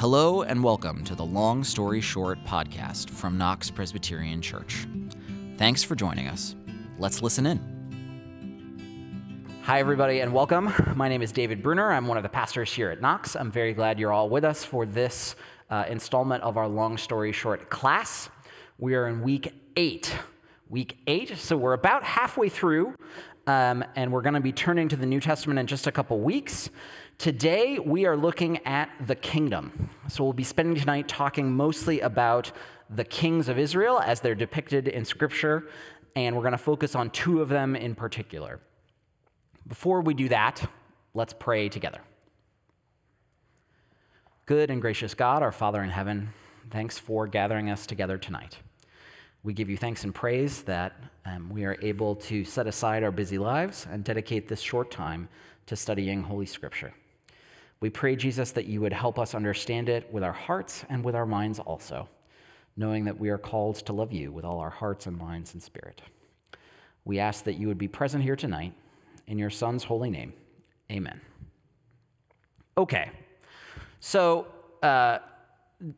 Hello and welcome to the Long Story Short podcast from Knox Presbyterian Church. Thanks for joining us. Let's listen in. Hi, everybody, and welcome. My name is David Bruner. I'm one of the pastors here at Knox. I'm very glad you're all with us for this uh, installment of our Long Story Short class. We are in week eight. Week eight, so we're about halfway through, um, and we're going to be turning to the New Testament in just a couple weeks. Today, we are looking at the kingdom. So, we'll be spending tonight talking mostly about the kings of Israel as they're depicted in Scripture, and we're going to focus on two of them in particular. Before we do that, let's pray together. Good and gracious God, our Father in heaven, thanks for gathering us together tonight. We give you thanks and praise that um, we are able to set aside our busy lives and dedicate this short time to studying Holy Scripture. We pray, Jesus, that you would help us understand it with our hearts and with our minds also, knowing that we are called to love you with all our hearts and minds and spirit. We ask that you would be present here tonight in your Son's holy name. Amen. Okay, so uh,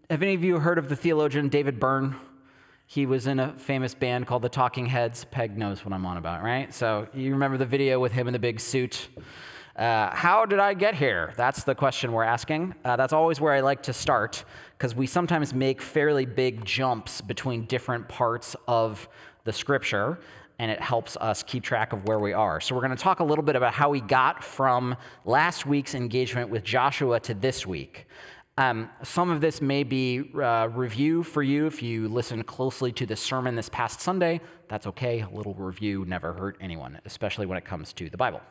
have any of you heard of the theologian David Byrne? He was in a famous band called the Talking Heads. Peg knows what I'm on about, right? So you remember the video with him in the big suit? Uh, how did I get here? That's the question we're asking. Uh, that's always where I like to start because we sometimes make fairly big jumps between different parts of the scripture and it helps us keep track of where we are. So, we're going to talk a little bit about how we got from last week's engagement with Joshua to this week. Um, some of this may be uh, review for you if you listened closely to the sermon this past Sunday. That's okay. A little review never hurt anyone, especially when it comes to the Bible.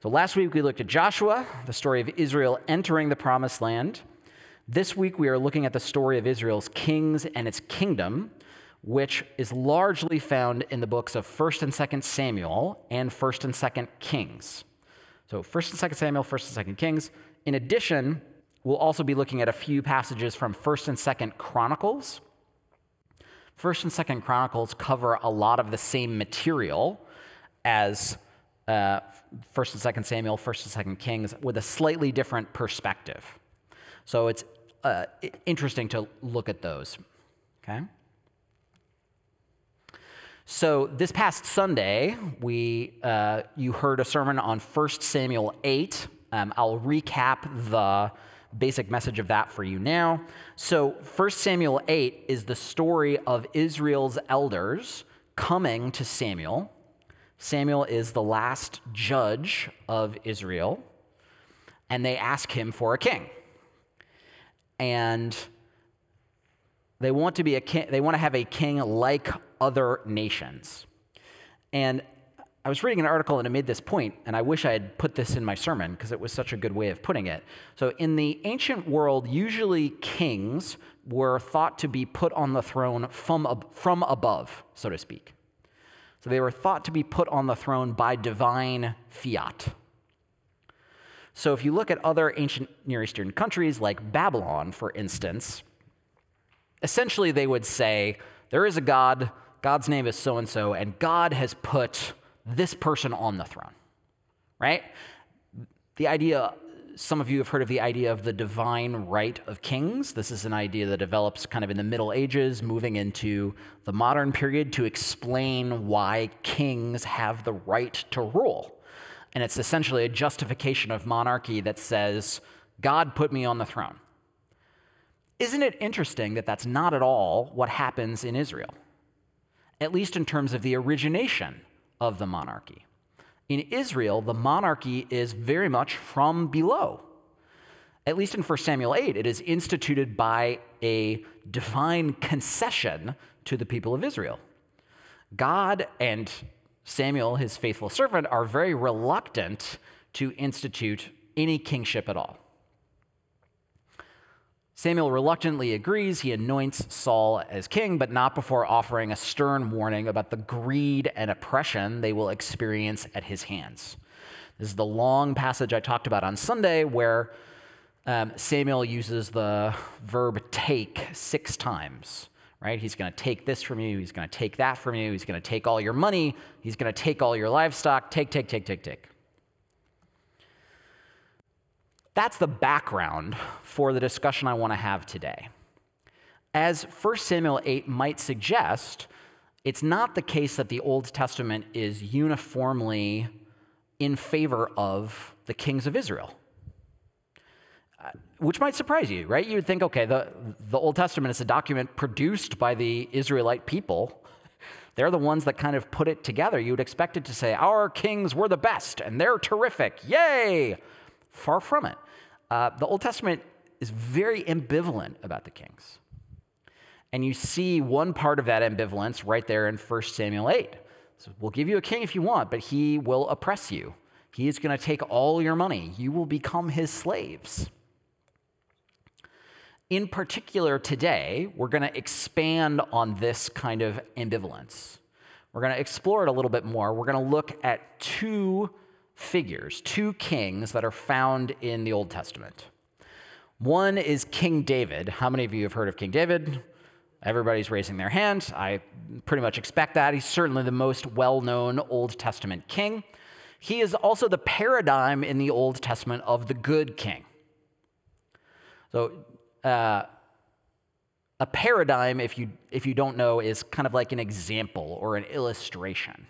So last week we looked at Joshua, the story of Israel entering the promised land. This week we are looking at the story of Israel's kings and its kingdom, which is largely found in the books of 1st and 2nd Samuel and 1st and 2nd Kings. So 1st and 2nd Samuel, 1st and 2nd Kings. In addition, we'll also be looking at a few passages from 1st and 2nd Chronicles. 1st and 2nd Chronicles cover a lot of the same material as uh, First and Second Samuel, First and Second Kings, with a slightly different perspective. So it's uh, interesting to look at those. Okay. So this past Sunday, we uh, you heard a sermon on 1 Samuel 8. Um, I'll recap the basic message of that for you now. So 1 Samuel 8 is the story of Israel's elders coming to Samuel Samuel is the last judge of Israel, and they ask him for a king. And they want to be a king, they want to have a king like other nations. And I was reading an article and it made this point, and I wish I had put this in my sermon because it was such a good way of putting it. So, in the ancient world, usually kings were thought to be put on the throne from, from above, so to speak. So they were thought to be put on the throne by divine fiat. So if you look at other ancient Near Eastern countries like Babylon, for instance, essentially they would say, There is a God, God's name is so and so, and God has put this person on the throne, right? The idea some of you have heard of the idea of the divine right of kings. This is an idea that develops kind of in the Middle Ages, moving into the modern period to explain why kings have the right to rule. And it's essentially a justification of monarchy that says, God put me on the throne. Isn't it interesting that that's not at all what happens in Israel? At least in terms of the origination of the monarchy. In Israel, the monarchy is very much from below. At least in 1 Samuel 8, it is instituted by a divine concession to the people of Israel. God and Samuel, his faithful servant, are very reluctant to institute any kingship at all. Samuel reluctantly agrees. He anoints Saul as king, but not before offering a stern warning about the greed and oppression they will experience at his hands. This is the long passage I talked about on Sunday where um, Samuel uses the verb take six times, right? He's going to take this from you. He's going to take that from you. He's going to take all your money. He's going to take all your livestock. Take, take, take, take, take. That's the background for the discussion I want to have today. As 1 Samuel 8 might suggest, it's not the case that the Old Testament is uniformly in favor of the kings of Israel. Uh, which might surprise you, right? You would think, okay, the, the Old Testament is a document produced by the Israelite people. They're the ones that kind of put it together. You would expect it to say, Our kings were the best and they're terrific. Yay! Far from it. Uh, the Old Testament is very ambivalent about the kings. And you see one part of that ambivalence right there in 1 Samuel 8. So we'll give you a king if you want, but he will oppress you. He is going to take all your money. You will become his slaves. In particular, today, we're going to expand on this kind of ambivalence. We're going to explore it a little bit more. We're going to look at two figures, two kings that are found in the Old Testament. One is King David. How many of you have heard of King David? Everybody's raising their hand. I pretty much expect that. He's certainly the most well known Old Testament king. He is also the paradigm in the Old Testament of the good king. So, uh, a paradigm, if you, if you don't know, is kind of like an example or an illustration.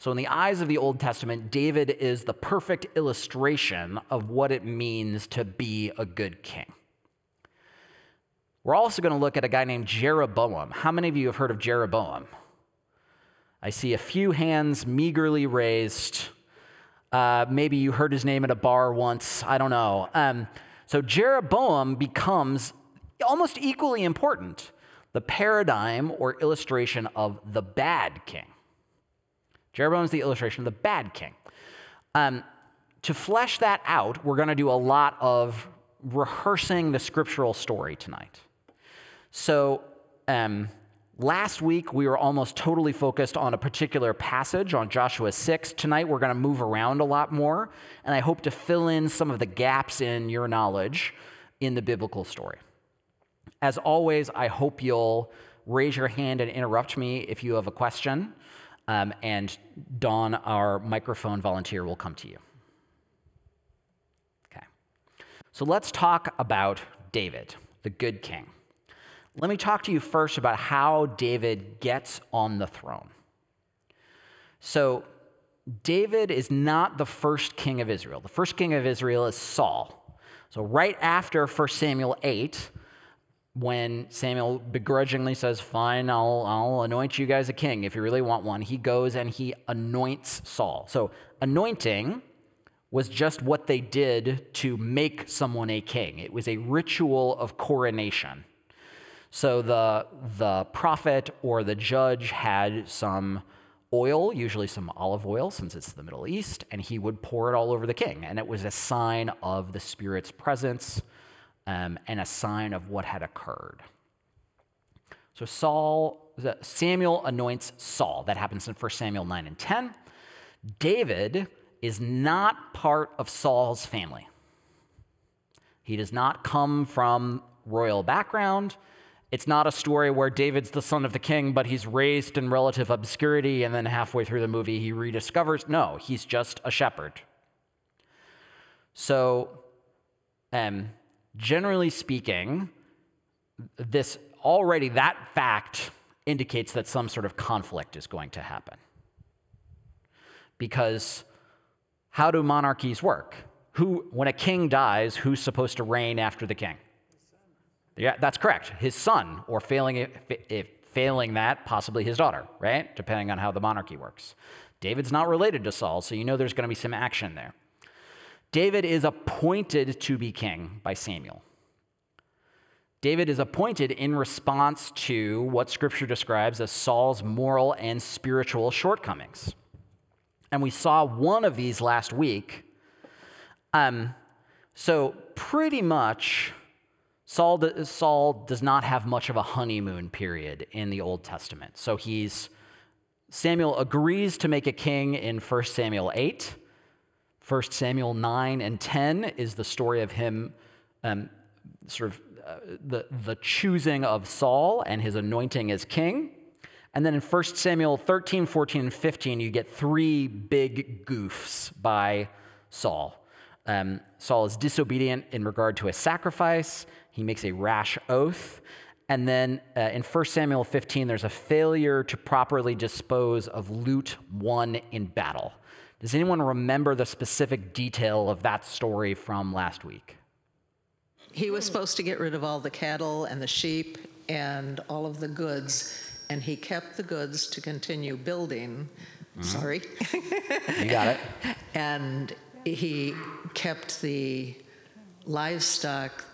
So, in the eyes of the Old Testament, David is the perfect illustration of what it means to be a good king. We're also going to look at a guy named Jeroboam. How many of you have heard of Jeroboam? I see a few hands meagerly raised. Uh, maybe you heard his name at a bar once. I don't know. Um, so Jeroboam becomes almost equally important the paradigm or illustration of the bad king. Jeroboam is the illustration of the bad king. Um, to flesh that out, we're going to do a lot of rehearsing the scriptural story tonight. So, um, last week we were almost totally focused on a particular passage on Joshua 6. Tonight we're going to move around a lot more, and I hope to fill in some of the gaps in your knowledge in the biblical story. As always, I hope you'll raise your hand and interrupt me if you have a question, um, and Dawn, our microphone volunteer, will come to you. Okay. So let's talk about David, the good king. Let me talk to you first about how David gets on the throne. So, David is not the first king of Israel. The first king of Israel is Saul. So, right after 1 Samuel 8, when Samuel begrudgingly says, Fine, I'll, I'll anoint you guys a king if you really want one, he goes and he anoints Saul. So, anointing was just what they did to make someone a king, it was a ritual of coronation. So the, the prophet or the judge had some oil, usually some olive oil, since it's the Middle East, and he would pour it all over the king. And it was a sign of the Spirit's presence um, and a sign of what had occurred. So Saul, Samuel anoints Saul. That happens in 1 Samuel 9 and 10. David is not part of Saul's family. He does not come from royal background. It's not a story where David's the son of the king, but he's raised in relative obscurity, and then halfway through the movie he rediscovers. No, he's just a shepherd. So, um, generally speaking, this already that fact indicates that some sort of conflict is going to happen. Because how do monarchies work? Who, when a king dies, who's supposed to reign after the king? Yeah, that's correct. His son, or failing, if failing that, possibly his daughter, right? Depending on how the monarchy works. David's not related to Saul, so you know there's going to be some action there. David is appointed to be king by Samuel. David is appointed in response to what scripture describes as Saul's moral and spiritual shortcomings. And we saw one of these last week. Um, so, pretty much, Saul, Saul does not have much of a honeymoon period in the Old Testament. So he's Samuel agrees to make a king in 1 Samuel 8. 1 Samuel 9 and 10 is the story of him, um, sort of uh, the, the choosing of Saul and his anointing as king. And then in 1 Samuel 13, 14, and 15, you get three big goofs by Saul. Um, Saul is disobedient in regard to a sacrifice. He makes a rash oath. And then uh, in 1 Samuel 15, there's a failure to properly dispose of loot won in battle. Does anyone remember the specific detail of that story from last week? He was supposed to get rid of all the cattle and the sheep and all of the goods, and he kept the goods to continue building. Mm-hmm. Sorry. You got it. And he kept the livestock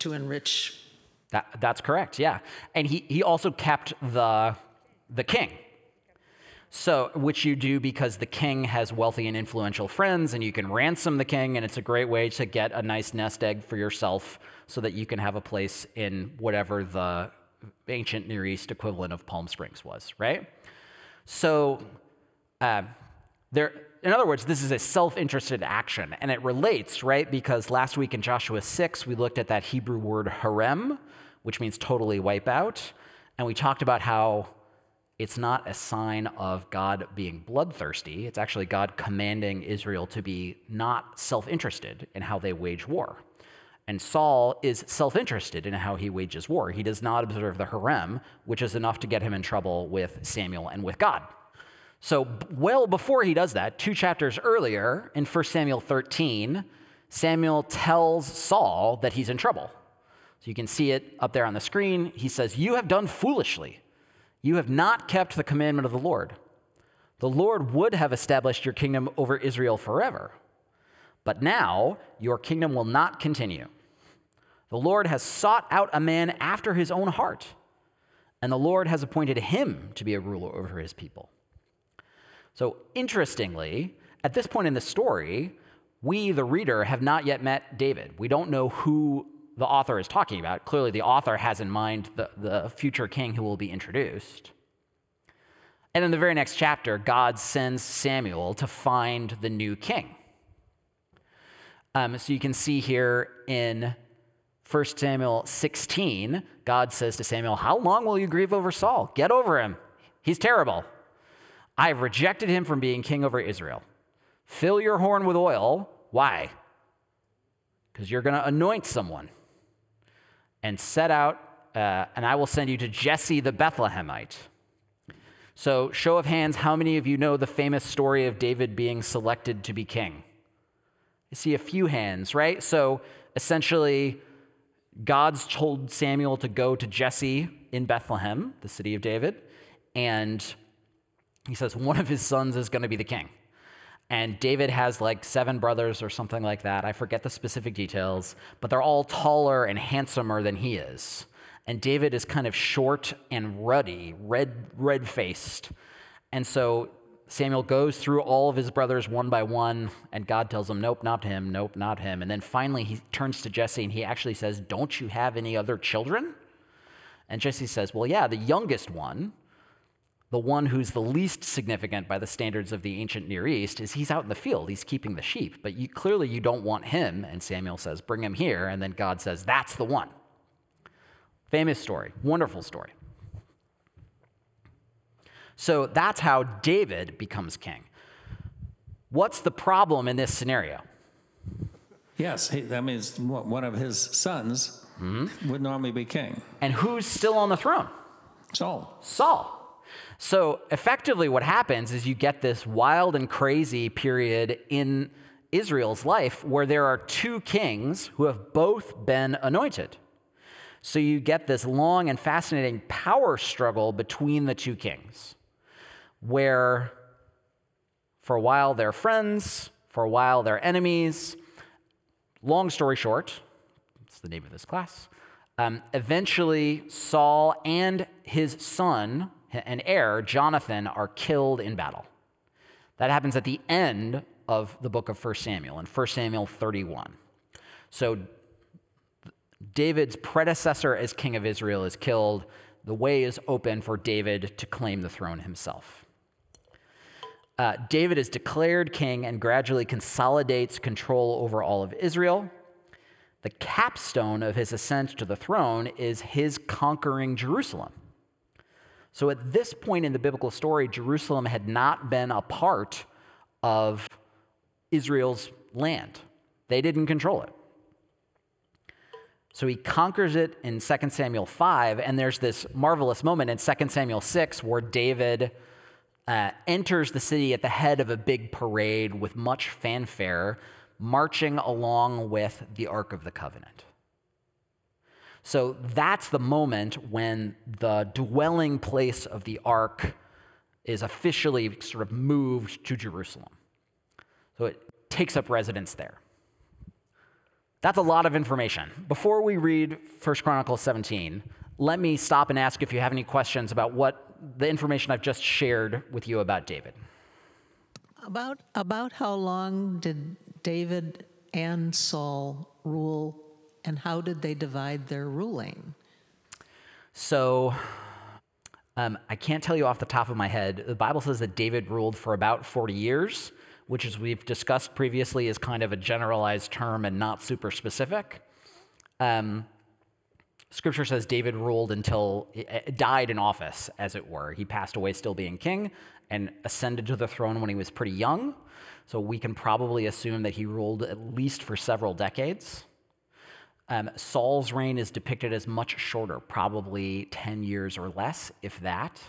to enrich. That, that's correct, yeah. And he, he also kept the, the king. So, which you do because the king has wealthy and influential friends, and you can ransom the king, and it's a great way to get a nice nest egg for yourself so that you can have a place in whatever the ancient Near East equivalent of Palm Springs was, right? So, uh, there, in other words, this is a self interested action, and it relates, right? Because last week in Joshua 6, we looked at that Hebrew word herem, which means totally wipe out, and we talked about how it's not a sign of God being bloodthirsty. It's actually God commanding Israel to be not self interested in how they wage war. And Saul is self interested in how he wages war. He does not observe the herem, which is enough to get him in trouble with Samuel and with God. So, well before he does that, two chapters earlier in 1 Samuel 13, Samuel tells Saul that he's in trouble. So you can see it up there on the screen. He says, You have done foolishly. You have not kept the commandment of the Lord. The Lord would have established your kingdom over Israel forever. But now your kingdom will not continue. The Lord has sought out a man after his own heart, and the Lord has appointed him to be a ruler over his people. So, interestingly, at this point in the story, we, the reader, have not yet met David. We don't know who the author is talking about. Clearly, the author has in mind the, the future king who will be introduced. And in the very next chapter, God sends Samuel to find the new king. Um, so you can see here in 1 Samuel 16, God says to Samuel, How long will you grieve over Saul? Get over him. He's terrible. I have rejected him from being king over Israel. Fill your horn with oil. Why? Because you're going to anoint someone and set out, uh, and I will send you to Jesse the Bethlehemite. So, show of hands, how many of you know the famous story of David being selected to be king? You see a few hands, right? So, essentially, God's told Samuel to go to Jesse in Bethlehem, the city of David, and he says one of his sons is going to be the king. And David has like seven brothers or something like that. I forget the specific details, but they're all taller and handsomer than he is. And David is kind of short and ruddy, red red faced. And so Samuel goes through all of his brothers one by one, and God tells him, Nope, not him, nope, not him. And then finally he turns to Jesse and he actually says, Don't you have any other children? And Jesse says, Well, yeah, the youngest one, the one who's the least significant by the standards of the ancient Near East is he's out in the field, he's keeping the sheep, but you, clearly you don't want him. And Samuel says, Bring him here. And then God says, That's the one. Famous story, wonderful story. So that's how David becomes king. What's the problem in this scenario? Yes, he, that means one of his sons mm-hmm. would normally be king. And who's still on the throne? Saul. Saul. So effectively, what happens is you get this wild and crazy period in Israel's life where there are two kings who have both been anointed. So you get this long and fascinating power struggle between the two kings, where for a while they're friends, for a while they're enemies. Long story short, it's the name of this class. Um, eventually, Saul and his son and heir, Jonathan, are killed in battle. That happens at the end of the book of 1 Samuel, in 1 Samuel 31. So David's predecessor as king of Israel is killed. The way is open for David to claim the throne himself. Uh, David is declared king and gradually consolidates control over all of Israel. The capstone of his ascent to the throne is his conquering Jerusalem. So at this point in the biblical story, Jerusalem had not been a part of Israel's land. They didn't control it. So he conquers it in 2 Samuel 5, and there's this marvelous moment in 2 Samuel 6 where David uh, enters the city at the head of a big parade with much fanfare, marching along with the Ark of the Covenant. So that's the moment when the dwelling place of the Ark is officially sort of moved to Jerusalem. So it takes up residence there. That's a lot of information. Before we read 1 Chronicles 17, let me stop and ask if you have any questions about what the information I've just shared with you about David. About, about how long did David and Saul rule, and how did they divide their ruling? So, um, I can't tell you off the top of my head. The Bible says that David ruled for about 40 years which, as we've discussed previously, is kind of a generalized term and not super specific. Um, scripture says David ruled until died in office, as it were. He passed away still being king and ascended to the throne when he was pretty young. So we can probably assume that he ruled at least for several decades. Um, Saul's reign is depicted as much shorter, probably 10 years or less, if that.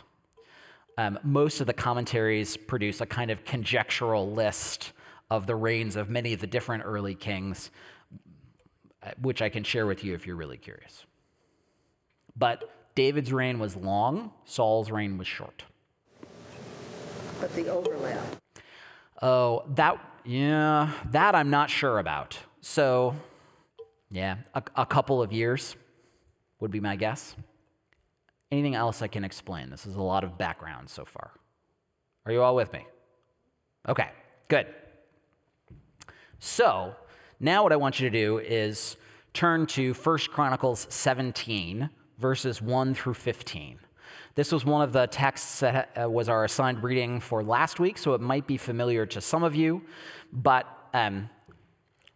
Um, most of the commentaries produce a kind of conjectural list of the reigns of many of the different early kings, uh, which I can share with you if you're really curious. But David's reign was long, Saul's reign was short. But the overlap. Oh, that, yeah, that I'm not sure about. So, yeah, a, a couple of years would be my guess. Anything else I can explain? This is a lot of background so far. Are you all with me? Okay, good. So, now what I want you to do is turn to 1 Chronicles 17, verses 1 through 15. This was one of the texts that uh, was our assigned reading for last week, so it might be familiar to some of you, but um,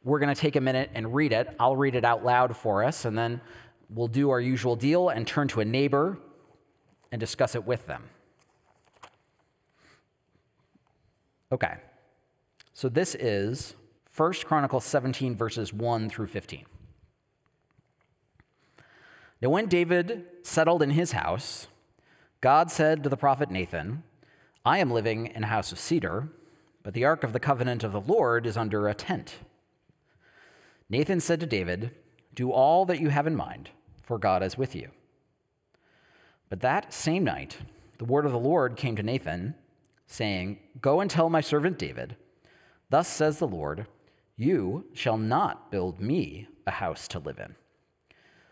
we're going to take a minute and read it. I'll read it out loud for us, and then we'll do our usual deal and turn to a neighbor and discuss it with them. Okay. So this is 1 Chronicles 17, verses 1 through 15. Now, when David settled in his house, God said to the prophet Nathan, I am living in a house of cedar, but the ark of the covenant of the Lord is under a tent. Nathan said to David, Do all that you have in mind for God is with you. But that same night, the word of the Lord came to Nathan, saying, Go and tell my servant David, Thus says the Lord, You shall not build me a house to live in.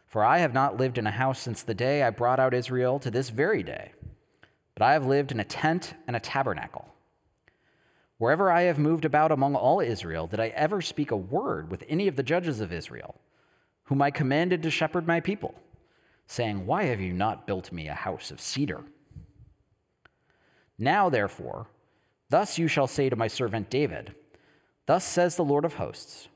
For I have not lived in a house since the day I brought out Israel to this very day, but I have lived in a tent and a tabernacle. Wherever I have moved about among all Israel, did I ever speak a word with any of the judges of Israel? whom I commanded to shepherd my people, saying, Why have you not built me a house of cedar? Now, therefore, thus you shall say to my servant David, Thus says the Lord of hosts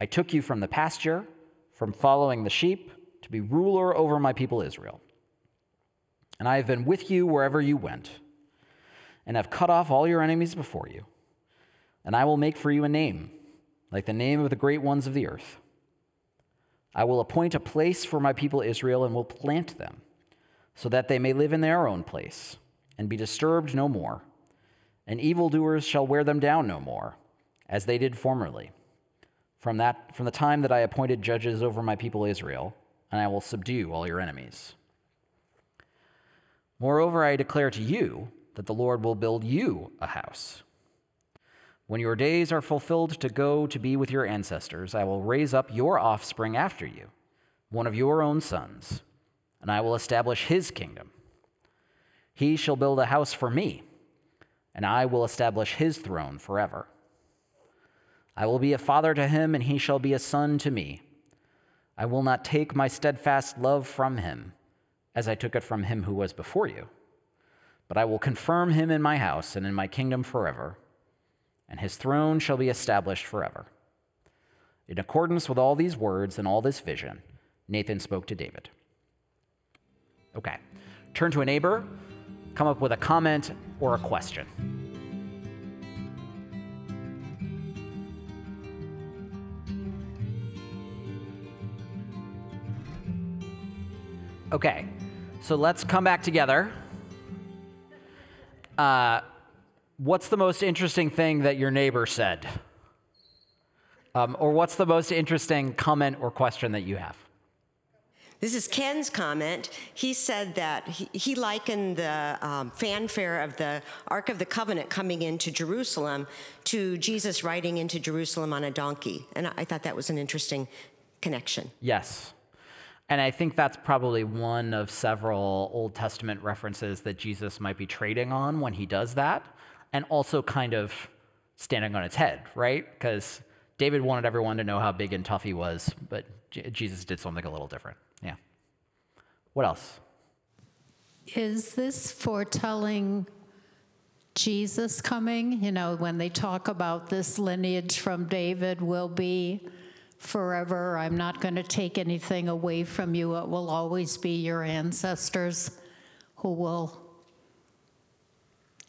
I took you from the pasture, from following the sheep, to be ruler over my people Israel. And I have been with you wherever you went, and have cut off all your enemies before you. And I will make for you a name, like the name of the great ones of the earth. I will appoint a place for my people Israel and will plant them, so that they may live in their own place and be disturbed no more. And evildoers shall wear them down no more, as they did formerly. From, that, from the time that I appointed judges over my people Israel, and I will subdue all your enemies. Moreover, I declare to you that the Lord will build you a house. When your days are fulfilled to go to be with your ancestors, I will raise up your offspring after you, one of your own sons, and I will establish his kingdom. He shall build a house for me, and I will establish his throne forever. I will be a father to him, and he shall be a son to me. I will not take my steadfast love from him, as I took it from him who was before you, but I will confirm him in my house and in my kingdom forever and his throne shall be established forever. In accordance with all these words and all this vision, Nathan spoke to David. Okay, turn to a neighbor, come up with a comment or a question. Okay, so let's come back together. Uh, what's the most interesting thing that your neighbor said? Um, or what's the most interesting comment or question that you have? This is Ken's comment. He said that he, he likened the um, fanfare of the Ark of the Covenant coming into Jerusalem to Jesus riding into Jerusalem on a donkey. And I, I thought that was an interesting connection. Yes. And I think that's probably one of several Old Testament references that Jesus might be trading on when he does that, and also kind of standing on its head, right? Because David wanted everyone to know how big and tough he was, but Jesus did something a little different. Yeah. What else? Is this foretelling Jesus coming? You know, when they talk about this lineage from David will be forever, I'm not going to take anything away from you. It will always be your ancestors who will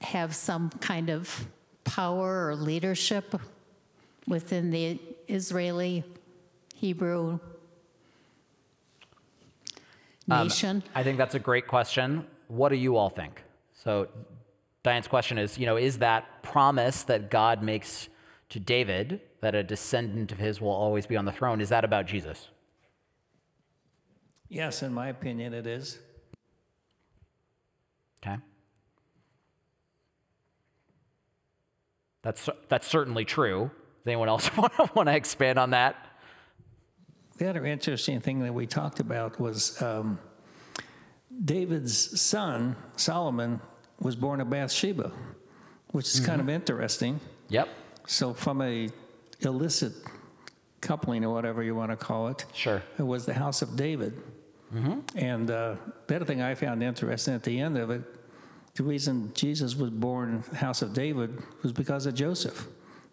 have some kind of power or leadership within the Israeli Hebrew um, nation. I think that's a great question. What do you all think? So, Diane's question is, you know, is that promise that God makes to David that a descendant of his will always be on the throne, is that about Jesus? Yes, in my opinion, it is. Okay. That's that's certainly true. Does anyone else want to expand on that? The other interesting thing that we talked about was um, David's son, Solomon, was born of Bathsheba, which is kind of interesting. Yep. So, from a illicit coupling or whatever you want to call it, Sure. it was the house of David. And uh, the other thing I found interesting at the end of it, the reason Jesus was born in the house of David was because of Joseph,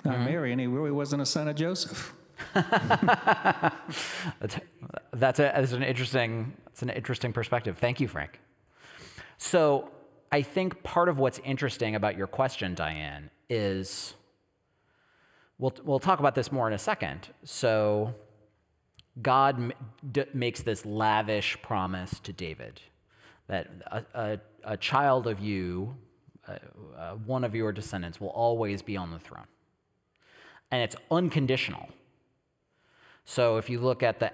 not mm-hmm. Mary, and he really wasn't a son of Joseph. That's that's, a, that's an interesting that's an interesting perspective. Thank you, Frank. So I think part of what's interesting about your question, Diane, is we'll we'll talk about this more in a second. So God m- d- makes this lavish promise to David that a, a, a child of you, uh, uh, one of your descendants, will always be on the throne, and it's unconditional. So if you look at the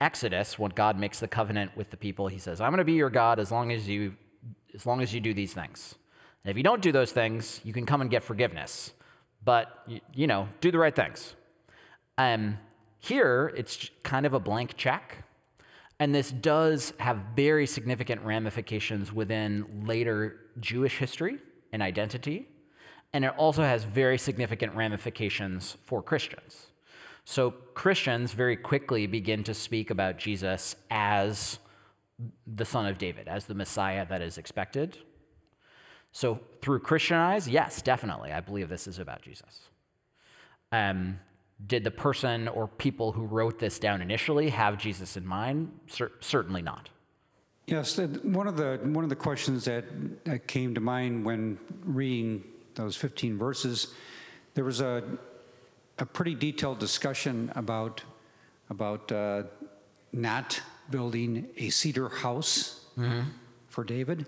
Exodus, when God makes the covenant with the people, He says, "I'm going to be your God as long as you, as long as you do these things. And if you don't do those things, you can come and get forgiveness. But you, you know, do the right things." Um, here, it's kind of a blank check, and this does have very significant ramifications within later Jewish history and identity, and it also has very significant ramifications for Christians. So Christians very quickly begin to speak about Jesus as the Son of David, as the Messiah that is expected. So through Christian eyes, yes, definitely, I believe this is about Jesus. Um, did the person or people who wrote this down initially have Jesus in mind? Cer- certainly not. Yes, one of the one of the questions that, that came to mind when reading those 15 verses, there was a a pretty detailed discussion about about uh, not building a cedar house for David,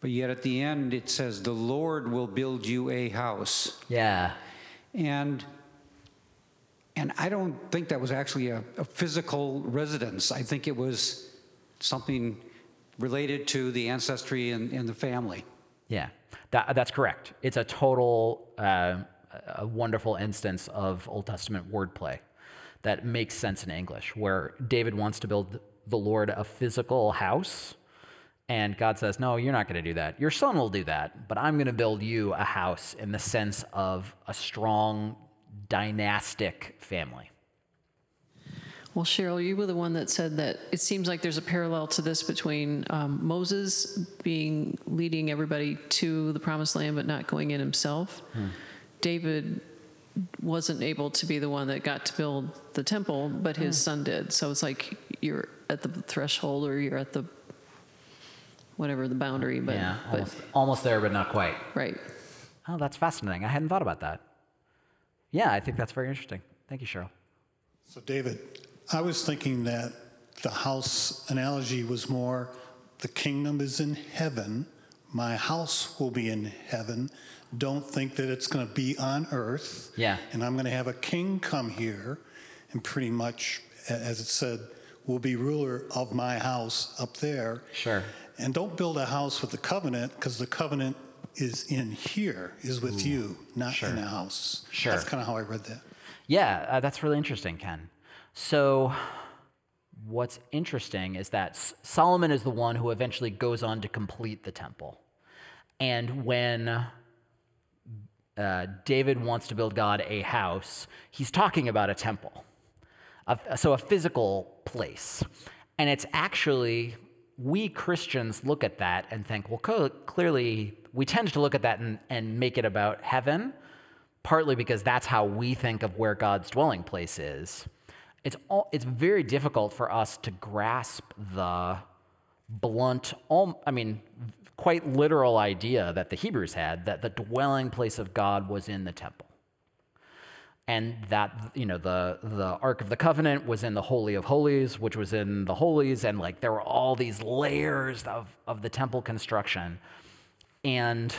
but yet at the end it says, "The Lord will build you a house," Yeah. and and I don't think that was actually a, a physical residence. I think it was something related to the ancestry and, and the family. Yeah, that, that's correct. It's a total, uh, a wonderful instance of Old Testament wordplay that makes sense in English, where David wants to build the Lord a physical house, and God says, No, you're not going to do that. Your son will do that, but I'm going to build you a house in the sense of a strong dynastic family. Well, Cheryl, you were the one that said that it seems like there's a parallel to this between um, Moses being leading everybody to the promised land but not going in himself. David wasn't able to be the one that got to build the temple, but his son did. So it's like you're at the threshold or you're at the whatever the boundary, but, yeah, but almost, almost there, but not quite. right. Oh, that's fascinating. I hadn't thought about that. Yeah, I think that's very interesting. Thank you, Cheryl. So, David, I was thinking that the house analogy was more the kingdom is in heaven, my house will be in heaven. Don't think that it's going to be on earth. Yeah. And I'm going to have a king come here and pretty much, as it said, will be ruler of my house up there. Sure. And don't build a house with the covenant because the covenant is in here, is with you, not in a house. Sure. That's kind of how I read that. Yeah, uh, that's really interesting, Ken. So, what's interesting is that S- Solomon is the one who eventually goes on to complete the temple. And when uh, David wants to build God a house, he's talking about a temple, a, so a physical place. And it's actually, we Christians look at that and think, well, co- clearly, we tend to look at that and, and make it about heaven, partly because that's how we think of where God's dwelling place is. It's, all, it's very difficult for us to grasp the blunt, al- I mean, quite literal idea that the Hebrews had that the dwelling place of God was in the temple. And that, you know, the, the Ark of the Covenant was in the Holy of Holies, which was in the Holies, and like there were all these layers of, of the temple construction. And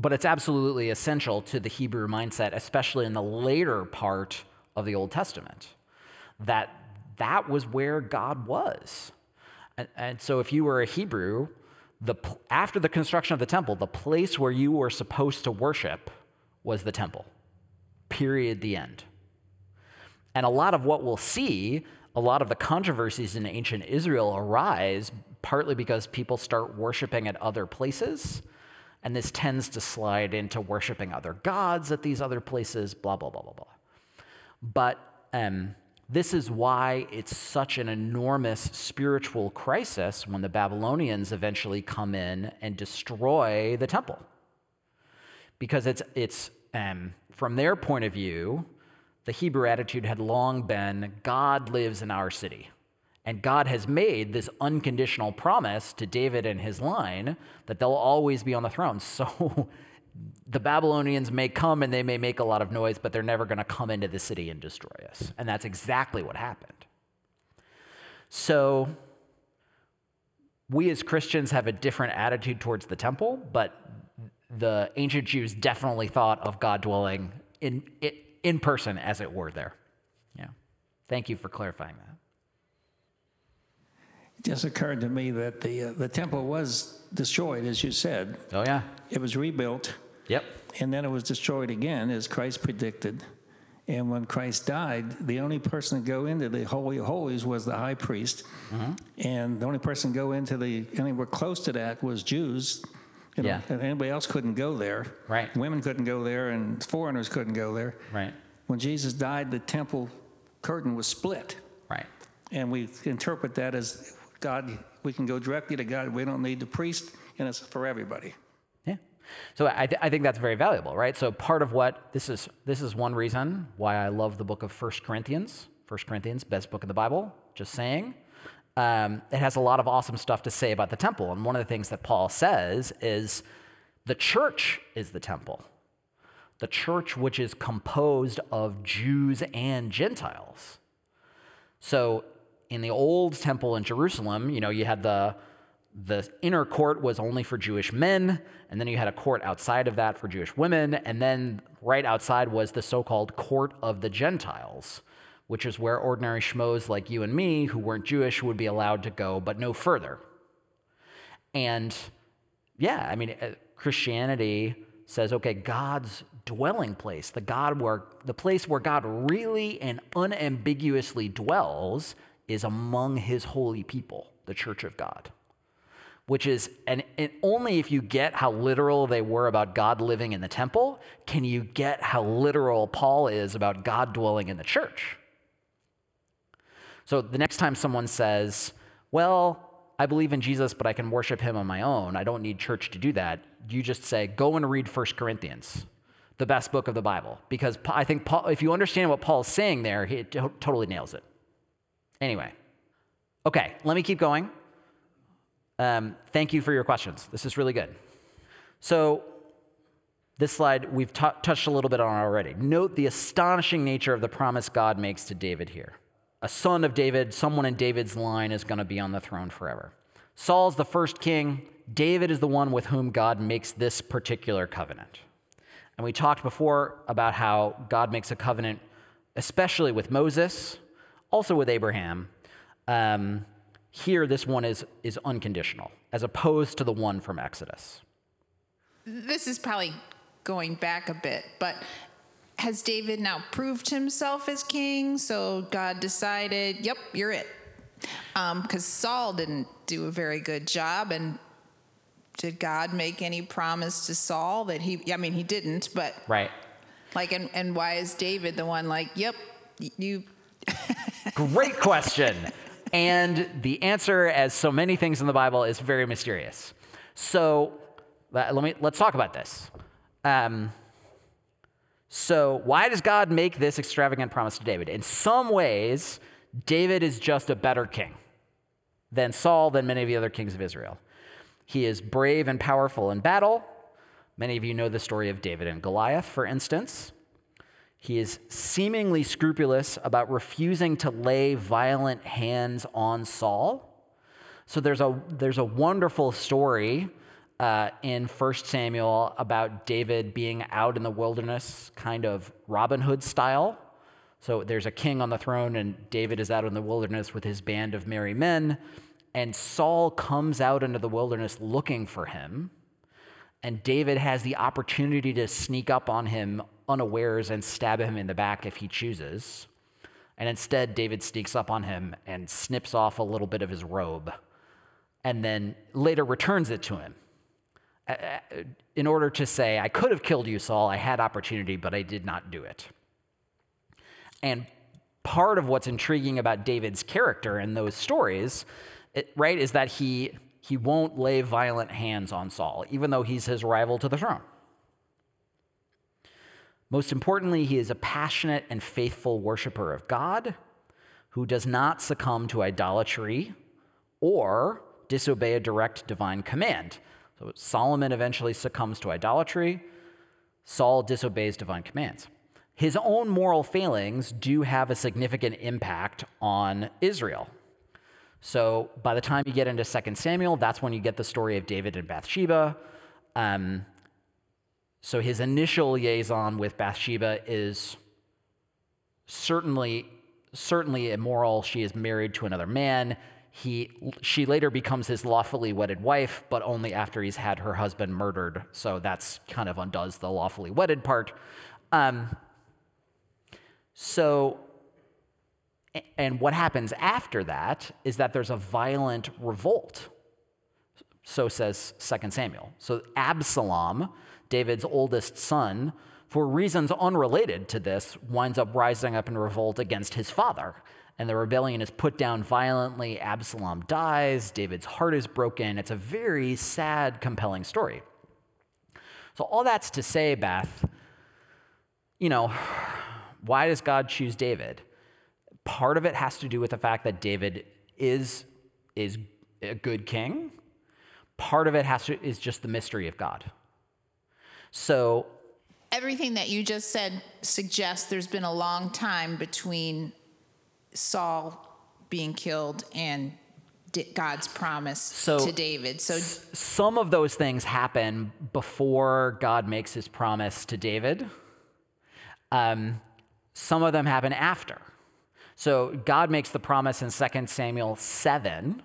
but it's absolutely essential to the Hebrew mindset, especially in the later part of the Old Testament, that that was where God was. And, and so if you were a Hebrew, the, after the construction of the temple, the place where you were supposed to worship was the temple. Period, the end. And a lot of what we'll see, a lot of the controversies in ancient Israel arise partly because people start worshiping at other places. And this tends to slide into worshiping other gods at these other places, blah, blah, blah, blah, blah. But um, this is why it's such an enormous spiritual crisis when the Babylonians eventually come in and destroy the temple. Because it's, it's um, from their point of view, the Hebrew attitude had long been God lives in our city. And God has made this unconditional promise to David and his line that they'll always be on the throne. So the Babylonians may come and they may make a lot of noise, but they're never going to come into the city and destroy us. And that's exactly what happened. So we as Christians have a different attitude towards the temple, but the ancient Jews definitely thought of God dwelling in, in person, as it were, there. Yeah. Thank you for clarifying that. It just occurred to me that the, uh, the temple was destroyed, as you said. Oh, yeah. It was rebuilt, Yep. and then it was destroyed again, as Christ predicted. And when Christ died, the only person to go into the Holy of Holies was the high priest. Mm-hmm. And the only person to go into the anywhere close to that was Jews. You know, Yeah. and anybody else couldn't go there. Right. Women couldn't go there, and foreigners couldn't go there. Right. When Jesus died, the temple curtain was split. Right. And we interpret that as God, we can go directly to God. We don't need the priest, and it's for everybody. Yeah. So I, th- I think that's very valuable, right? So part of what this is, this is one reason why I love the book of First Corinthians. First Corinthians, best book in the Bible. Just saying. Um, it has a lot of awesome stuff to say about the temple, and one of the things that Paul says is the church is the temple. The church, which is composed of Jews and Gentiles. So in the old temple in Jerusalem, you know, you had the the inner court was only for Jewish men, and then you had a court outside of that for Jewish women, and then right outside was the so-called court of the Gentiles, which is where ordinary schmoes like you and me who weren't Jewish would be allowed to go, but no further. And yeah, I mean, uh, Christianity says, okay, God's dwelling place, the God where the place where God really and unambiguously dwells is among his holy people, the church of God. Which is, and, and only if you get how literal they were about God living in the temple, can you get how literal Paul is about God dwelling in the church. So the next time someone says, Well, I believe in Jesus, but I can worship him on my own, I don't need church to do that, you just say, Go and read 1 Corinthians, the best book of the Bible. Because I think Paul, if you understand what Paul's saying there, he totally nails it. Anyway, okay, let me keep going. Um, thank you for your questions. This is really good. So, this slide we've t- touched a little bit on already. Note the astonishing nature of the promise God makes to David here. a son of David, someone in David's line is going to be on the throne forever. Saul's the first king. David is the one with whom God makes this particular covenant. And we talked before about how God makes a covenant, especially with Moses, also with Abraham. Um, here, this one is, is unconditional, as opposed to the one from Exodus. This is probably going back a bit, but has David now proved himself as king? So God decided, yep, you're it. Because um, Saul didn't do a very good job. And did God make any promise to Saul that he, I mean, he didn't, but. Right. Like, and, and why is David the one like, yep, you. Great question. and the answer, as so many things in the Bible, is very mysterious. So let me let's talk about this. Um, so, why does God make this extravagant promise to David? In some ways, David is just a better king than Saul, than many of the other kings of Israel. He is brave and powerful in battle. Many of you know the story of David and Goliath, for instance. He is seemingly scrupulous about refusing to lay violent hands on Saul. So there's a, there's a wonderful story uh, in 1 Samuel about David being out in the wilderness, kind of Robin Hood style. So there's a king on the throne, and David is out in the wilderness with his band of merry men. And Saul comes out into the wilderness looking for him. And David has the opportunity to sneak up on him unawares and stab him in the back if he chooses. And instead, David sneaks up on him and snips off a little bit of his robe and then later returns it to him in order to say, I could have killed you, Saul. I had opportunity, but I did not do it. And part of what's intriguing about David's character in those stories, right, is that he, he won't lay violent hands on Saul, even though he's his rival to the throne. Most importantly, he is a passionate and faithful worshiper of God who does not succumb to idolatry or disobey a direct divine command. So Solomon eventually succumbs to idolatry. Saul disobeys divine commands. His own moral failings do have a significant impact on Israel. So by the time you get into 2 Samuel, that's when you get the story of David and Bathsheba. Um, so his initial liaison with Bathsheba is certainly certainly immoral. She is married to another man. He, she later becomes his lawfully wedded wife, but only after he's had her husband murdered. So that's kind of undoes the lawfully wedded part. Um, so, and what happens after that is that there's a violent revolt. So says 2 Samuel. So Absalom, David's oldest son, for reasons unrelated to this, winds up rising up in revolt against his father and the rebellion is put down violently. Absalom dies, David's heart is broken. It's a very sad, compelling story. So, all that's to say, Beth, you know, why does God choose David? Part of it has to do with the fact that David is, is a good king. Part of it has to, is just the mystery of God. So, everything that you just said suggests there's been a long time between Saul being killed and God's promise so, to David. So some of those things happen before God makes his promise to David. Um, some of them happen after. So God makes the promise in 2 Samuel 7.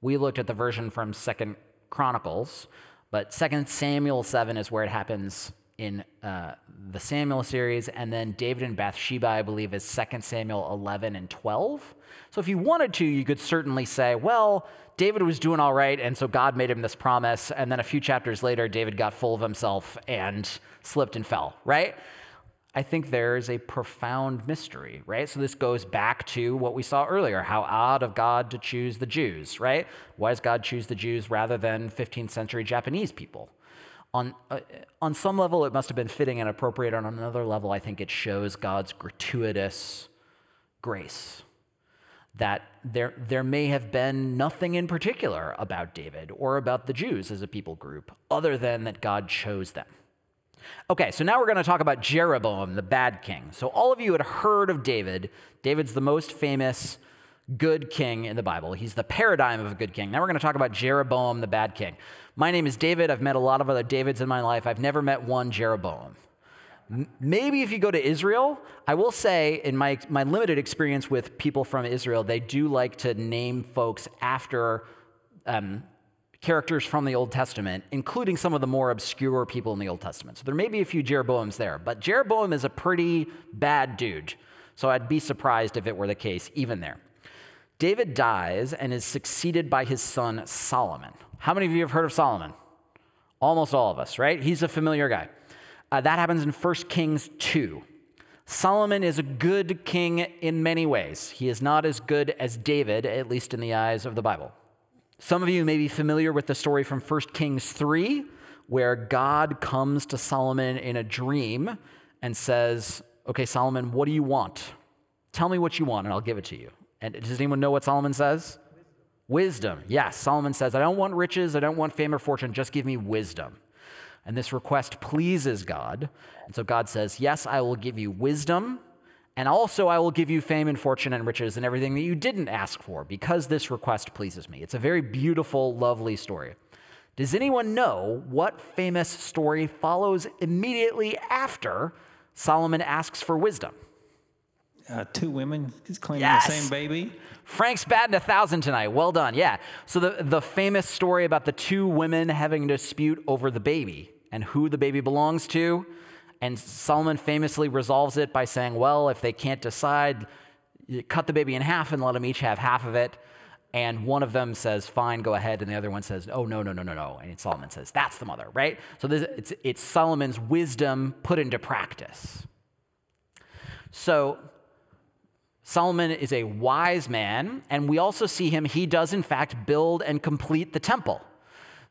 We looked at the version from 2 Chronicles, but 2 Samuel 7 is where it happens in uh, the Samuel series, and then David and Bathsheba, I believe, is 2 Samuel 11 and 12. So if you wanted to, you could certainly say, well, David was doing all right, and so God made him this promise, and then a few chapters later, David got full of himself and slipped and fell, right? I think there is a profound mystery, right? So this goes back to what we saw earlier how odd of God to choose the Jews, right? Why does God choose the Jews rather than 15th century Japanese people? on, uh, on some level, it must have been fitting and appropriate. On another level, I think it shows God's gratuitous grace. That there, there may have been nothing in particular about David or about the Jews as a people group, other than that God chose them. Okay, so now we're going to talk about Jeroboam, the bad king. So, all of you had heard of David. David's the most famous good king in the Bible. He's the paradigm of a good king. Now we're going to talk about Jeroboam, the bad king. My name is David. I've met a lot of other Davids in my life. I've never met one Jeroboam. Maybe if you go to Israel, I will say, in my, my limited experience with people from Israel, they do like to name folks after um, characters from the Old Testament, including some of the more obscure people in the Old Testament. So there may be a few Jeroboams there, but Jeroboam is a pretty bad dude. So I'd be surprised if it were the case, even there. David dies and is succeeded by his son Solomon. How many of you have heard of Solomon? Almost all of us, right? He's a familiar guy. Uh, that happens in 1 Kings 2. Solomon is a good king in many ways. He is not as good as David, at least in the eyes of the Bible. Some of you may be familiar with the story from 1 Kings 3, where God comes to Solomon in a dream and says, Okay, Solomon, what do you want? Tell me what you want, and I'll give it to you. And does anyone know what Solomon says? Wisdom. Yes, Solomon says, I don't want riches, I don't want fame or fortune, just give me wisdom. And this request pleases God. And so God says, Yes, I will give you wisdom, and also I will give you fame and fortune and riches and everything that you didn't ask for because this request pleases me. It's a very beautiful, lovely story. Does anyone know what famous story follows immediately after Solomon asks for wisdom? Uh, two women claiming Yes. the same baby. Frank's batting a thousand tonight. Well done. Yeah. So the, the famous story about the two women having a dispute over the baby and who the baby belongs to. And Solomon famously resolves it by saying, well, if they can't decide, cut the baby in half and let them each have half of it. And one of them says, fine, go ahead. And the other one says, oh, no, no, no, no, no. And Solomon says, that's the mother, right? So this, it's, it's Solomon's wisdom put into practice. So Solomon is a wise man, and we also see him, he does in fact build and complete the temple.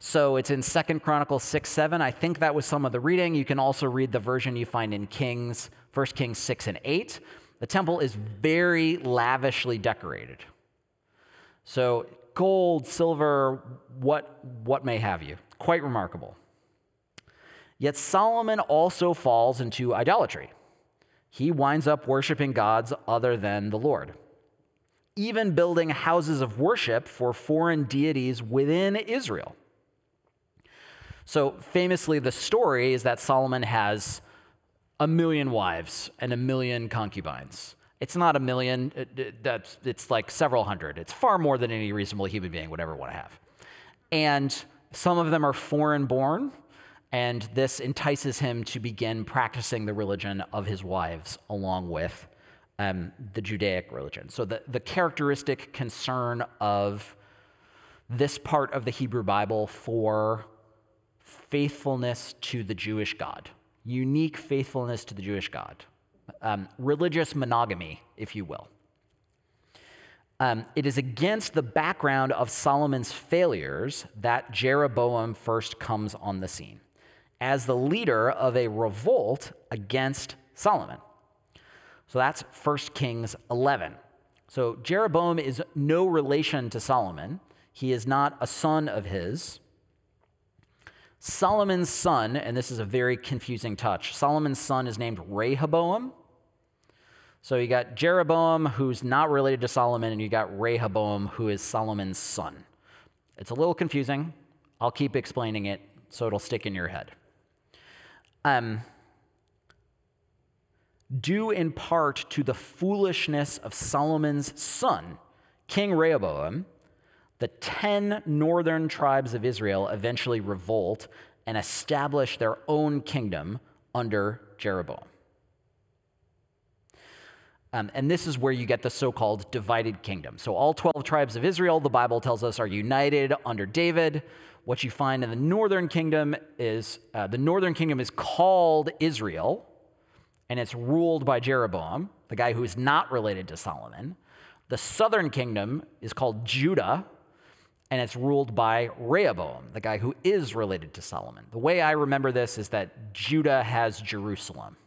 So it's in Second Chronicles 6 7. I think that was some of the reading. You can also read the version you find in Kings, 1 Kings 6 and 8. The temple is very lavishly decorated. So gold, silver, what, what may have you. Quite remarkable. Yet Solomon also falls into idolatry he winds up worshiping gods other than the Lord, even building houses of worship for foreign deities within Israel. So, famously, the story is that Solomon has a million wives and a million concubines. It's not a million, it- it- that's, it's like several hundred. It's far more than any reasonable human being would ever want to have. And some of them are foreign born, and this entices him to begin practicing the religion of his wives along with um, the Judaic religion. So, the, the characteristic concern of this part of the Hebrew Bible for faithfulness to the Jewish God, unique faithfulness to the Jewish God, um, religious monogamy, if you will. Um, it is against the background of Solomon's failures that Jeroboam first comes on the scene as the leader of a revolt against Solomon. So that's 1 Kings 11. So Jeroboam is no relation to Solomon. He is not a son of his. Solomon's son, and this is a very confusing touch, Solomon's son is named Rehoboam. So you got Jeroboam, who's not related to Solomon, and you got Rehoboam, who is Solomon's son. It's a little confusing. I'll keep explaining it so it'll stick in your head. Um, due in part to the foolishness of Solomon's son, King Rehoboam, the 10 northern tribes of Israel eventually revolt and establish their own kingdom under Jeroboam. Um, and this is where you get the so called divided kingdom. So, all 12 tribes of Israel, the Bible tells us, are united under David. What you find in the northern kingdom is uh, the northern kingdom is called Israel, and it's ruled by Jeroboam, the guy who is not related to Solomon. The southern kingdom is called Judah, and it's ruled by Rehoboam, the guy who is related to Solomon. The way I remember this is that Judah has Jerusalem.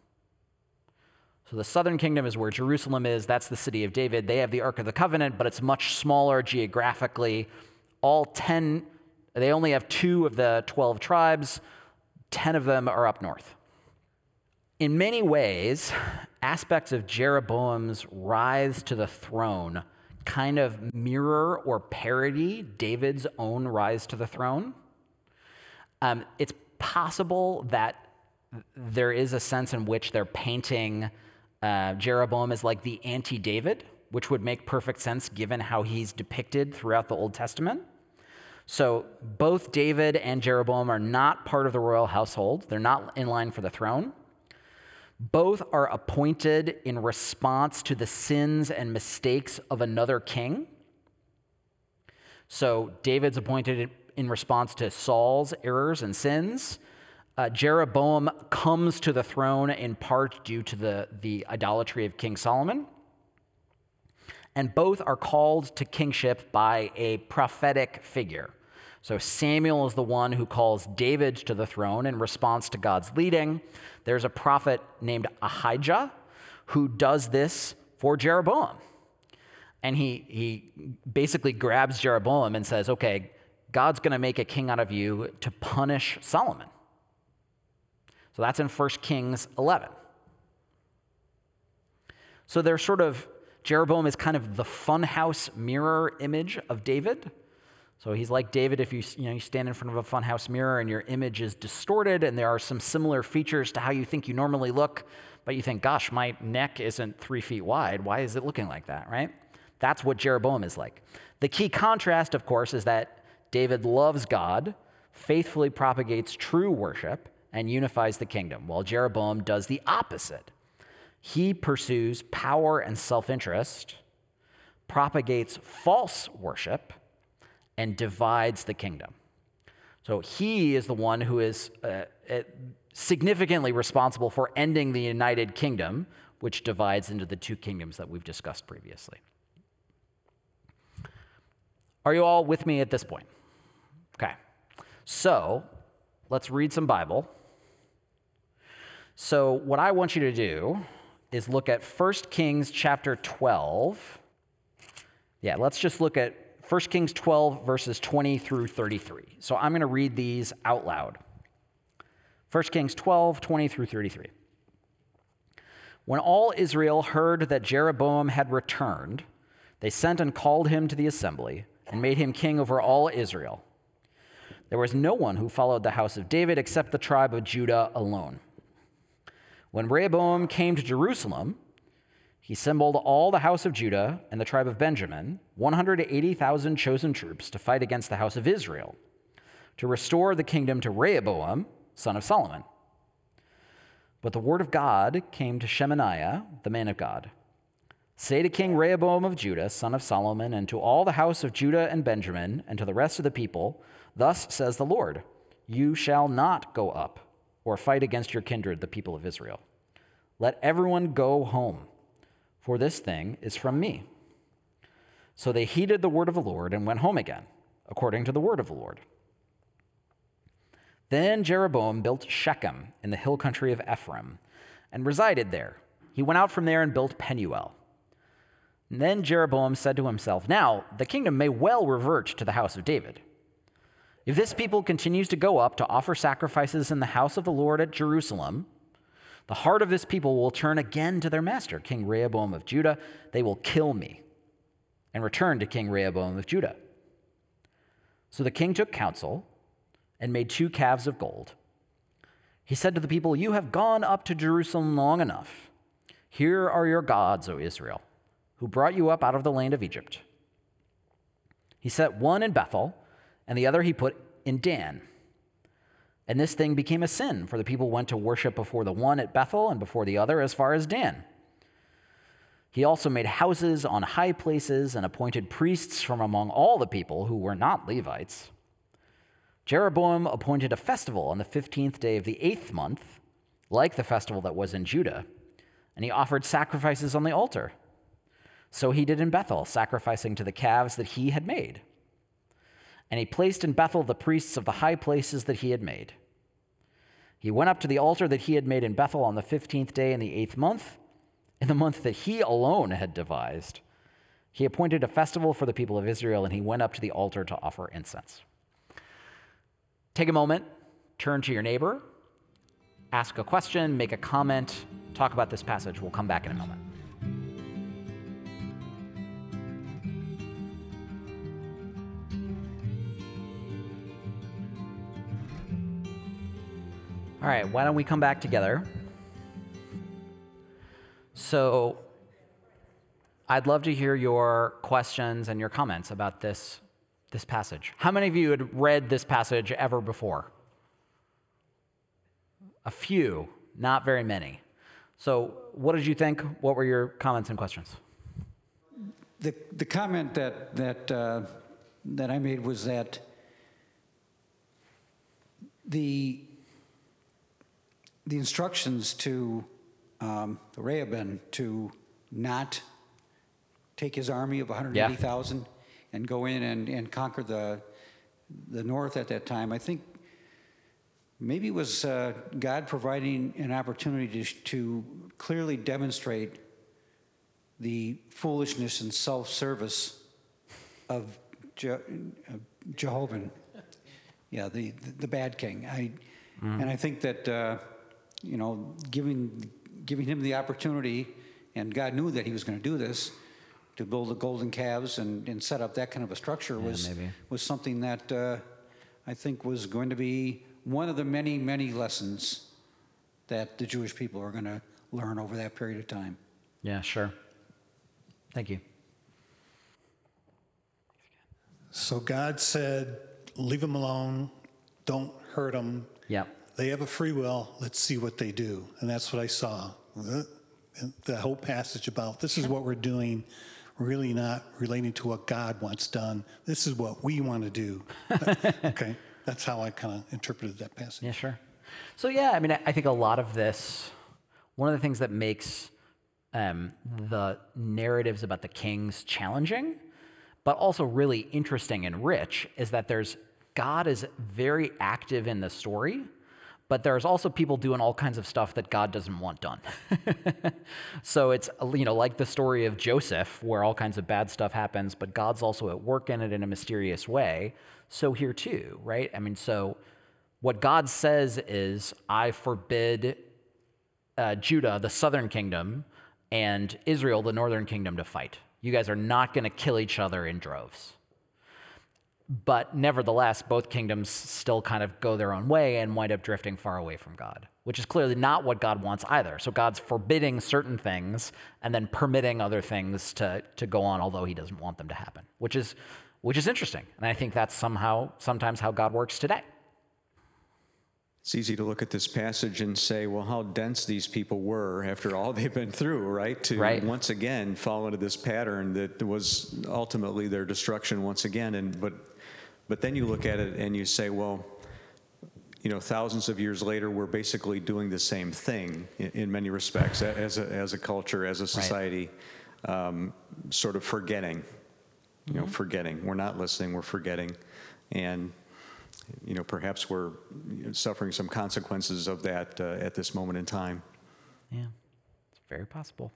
So the southern kingdom is where Jerusalem is. That's the city of David. They have the Ark of the Covenant, but it's much smaller geographically. All 10, they only have two of the 12 tribes. 10 of them are up north. In many ways, aspects of Jeroboam's rise to the throne kind of mirror or parody David's own rise to the throne. Um, it's possible that there is a sense in which they're painting uh, Jeroboam as like the anti David, which would make perfect sense given how he's depicted throughout the Old Testament. So both David and Jeroboam are not part of the royal household, they're not in line for the throne. Both are appointed in response to the sins and mistakes of another king. So David's appointed in response to Saul's errors and sins. Uh, Jeroboam comes to the throne in part due to the, the idolatry of King Solomon. And both are called to kingship by a prophetic figure. So Samuel is the one who calls David to the throne in response to God's leading. There's a prophet named Ahijah who does this for Jeroboam. And he, he basically grabs Jeroboam and says, Okay, God's going to make a king out of you to punish Solomon. So that's in 1 Kings 11. So they're sort of, Jeroboam is kind of the funhouse mirror image of David. So he's like David if you, you, know, you stand in front of a funhouse mirror and your image is distorted and there are some similar features to how you think you normally look, but you think, gosh, my neck isn't three feet wide. Why is it looking like that, right? That's what Jeroboam is like. The key contrast, of course, is that David loves God, faithfully propagates true worship, and unifies the kingdom, while Jeroboam does the opposite. He pursues power and self interest, propagates false worship, and divides the kingdom. So he is the one who is uh, uh, significantly responsible for ending the United Kingdom, which divides into the two kingdoms that we've discussed previously. Are you all with me at this point? Okay. So let's read some Bible. So, what I want you to do is look at 1 Kings chapter 12. Yeah, let's just look at 1 Kings 12, verses 20 through 33. So I'm going to read these out loud. 1 Kings 12, 20 through 33. When all Israel heard that Jeroboam had returned, they sent and called him to the assembly and made him king over all Israel. There was no one who followed the house of David except the tribe of Judah alone. When Rehoboam came to Jerusalem, he assembled all the house of Judah and the tribe of Benjamin, 180,000 chosen troops, to fight against the house of Israel, to restore the kingdom to Rehoboam, son of Solomon. But the word of God came to Shemaiah, the man of God. Say to King Rehoboam of Judah, son of Solomon, and to all the house of Judah and Benjamin, and to the rest of the people, Thus says the Lord You shall not go up or fight against your kindred, the people of Israel. Let everyone go home, for this thing is from me. So they heeded the word of the Lord and went home again, according to the word of the Lord. Then Jeroboam built Shechem in the hill country of Ephraim and resided there. He went out from there and built Penuel. And then Jeroboam said to himself, Now the kingdom may well revert to the house of David. If this people continues to go up to offer sacrifices in the house of the Lord at Jerusalem, the heart of this people will turn again to their master, King Rehoboam of Judah. They will kill me and return to King Rehoboam of Judah. So the king took counsel and made two calves of gold. He said to the people, You have gone up to Jerusalem long enough. Here are your gods, O Israel, who brought you up out of the land of Egypt. He set one in Bethel and the other he put in Dan. And this thing became a sin, for the people went to worship before the one at Bethel and before the other as far as Dan. He also made houses on high places and appointed priests from among all the people who were not Levites. Jeroboam appointed a festival on the 15th day of the eighth month, like the festival that was in Judah, and he offered sacrifices on the altar. So he did in Bethel, sacrificing to the calves that he had made and he placed in Bethel the priests of the high places that he had made. He went up to the altar that he had made in Bethel on the 15th day in the eighth month, in the month that he alone had devised. He appointed a festival for the people of Israel, and he went up to the altar to offer incense. Take a moment, turn to your neighbor, ask a question, make a comment, talk about this passage. We'll come back in a moment. All right, why don't we come back together? So, I'd love to hear your questions and your comments about this, this passage. How many of you had read this passage ever before? A few, not very many. So, what did you think? What were your comments and questions? The, the comment that, that, uh, that I made was that the, the instructions to um, the Rehoboam to not take his army of 180,000 and go in and, and conquer the, the north at that time, I think maybe it was uh, God providing an opportunity to, to clearly demonstrate the foolishness and self service of Je- uh, Jehovah. Yeah, the, the, the bad king. I, And I think that, uh, you know, giving, giving him the opportunity, and God knew that he was going to do this, to build the golden calves and, and set up that kind of a structure was, maybe. was something that uh, I think was going to be one of the many, many lessons that the Jewish people are going to learn over that period of time. Yeah, sure. Thank you. So God said, leave them alone, don't hurt them. Yeah. They have a free will, let's see what they do. And that's what I saw. The, whole passage about this is what we're doing, really not relating to what God wants done. This is what we want to do. okay, that's how I kind of interpreted that passage. Yeah, sure. So yeah, I mean, I think a lot of this, one of the things that makes um, the narratives about the kings challenging, but also really interesting and rich, is that there's God is very active in the story, but there's also people doing all kinds of stuff that God doesn't want done. so it's you know like the story of Joseph, where all kinds of bad stuff happens, but God's also at work in it in a mysterious way. So here too, right? I mean, so what God says is, I forbid uh, Judah, the southern kingdom, and Israel, the northern kingdom, to fight. You guys are not going to kill each other in droves. But nevertheless, both kingdoms still kind of go their own way and wind up drifting far away from God, which is clearly not what God wants either. So God's forbidding certain things and then permitting other things to, to go on, although he doesn't want them to happen, which is, which is interesting. And I think that's somehow, sometimes how God works today. It's easy to look at this passage and say, well, how dense these people were after all they've been through, right? To Right. once again fall into this pattern that was ultimately their destruction once again. And but but then you look at it and you say, well, you know, thousands of years later, we're basically doing the same thing in, in many respects a- as a, as a culture, as a society, um, sort of forgetting, you know, forgetting. We're not listening, we're forgetting. And, you know, perhaps we're suffering some consequences of that uh, at this moment in time. Yeah, it's very possible.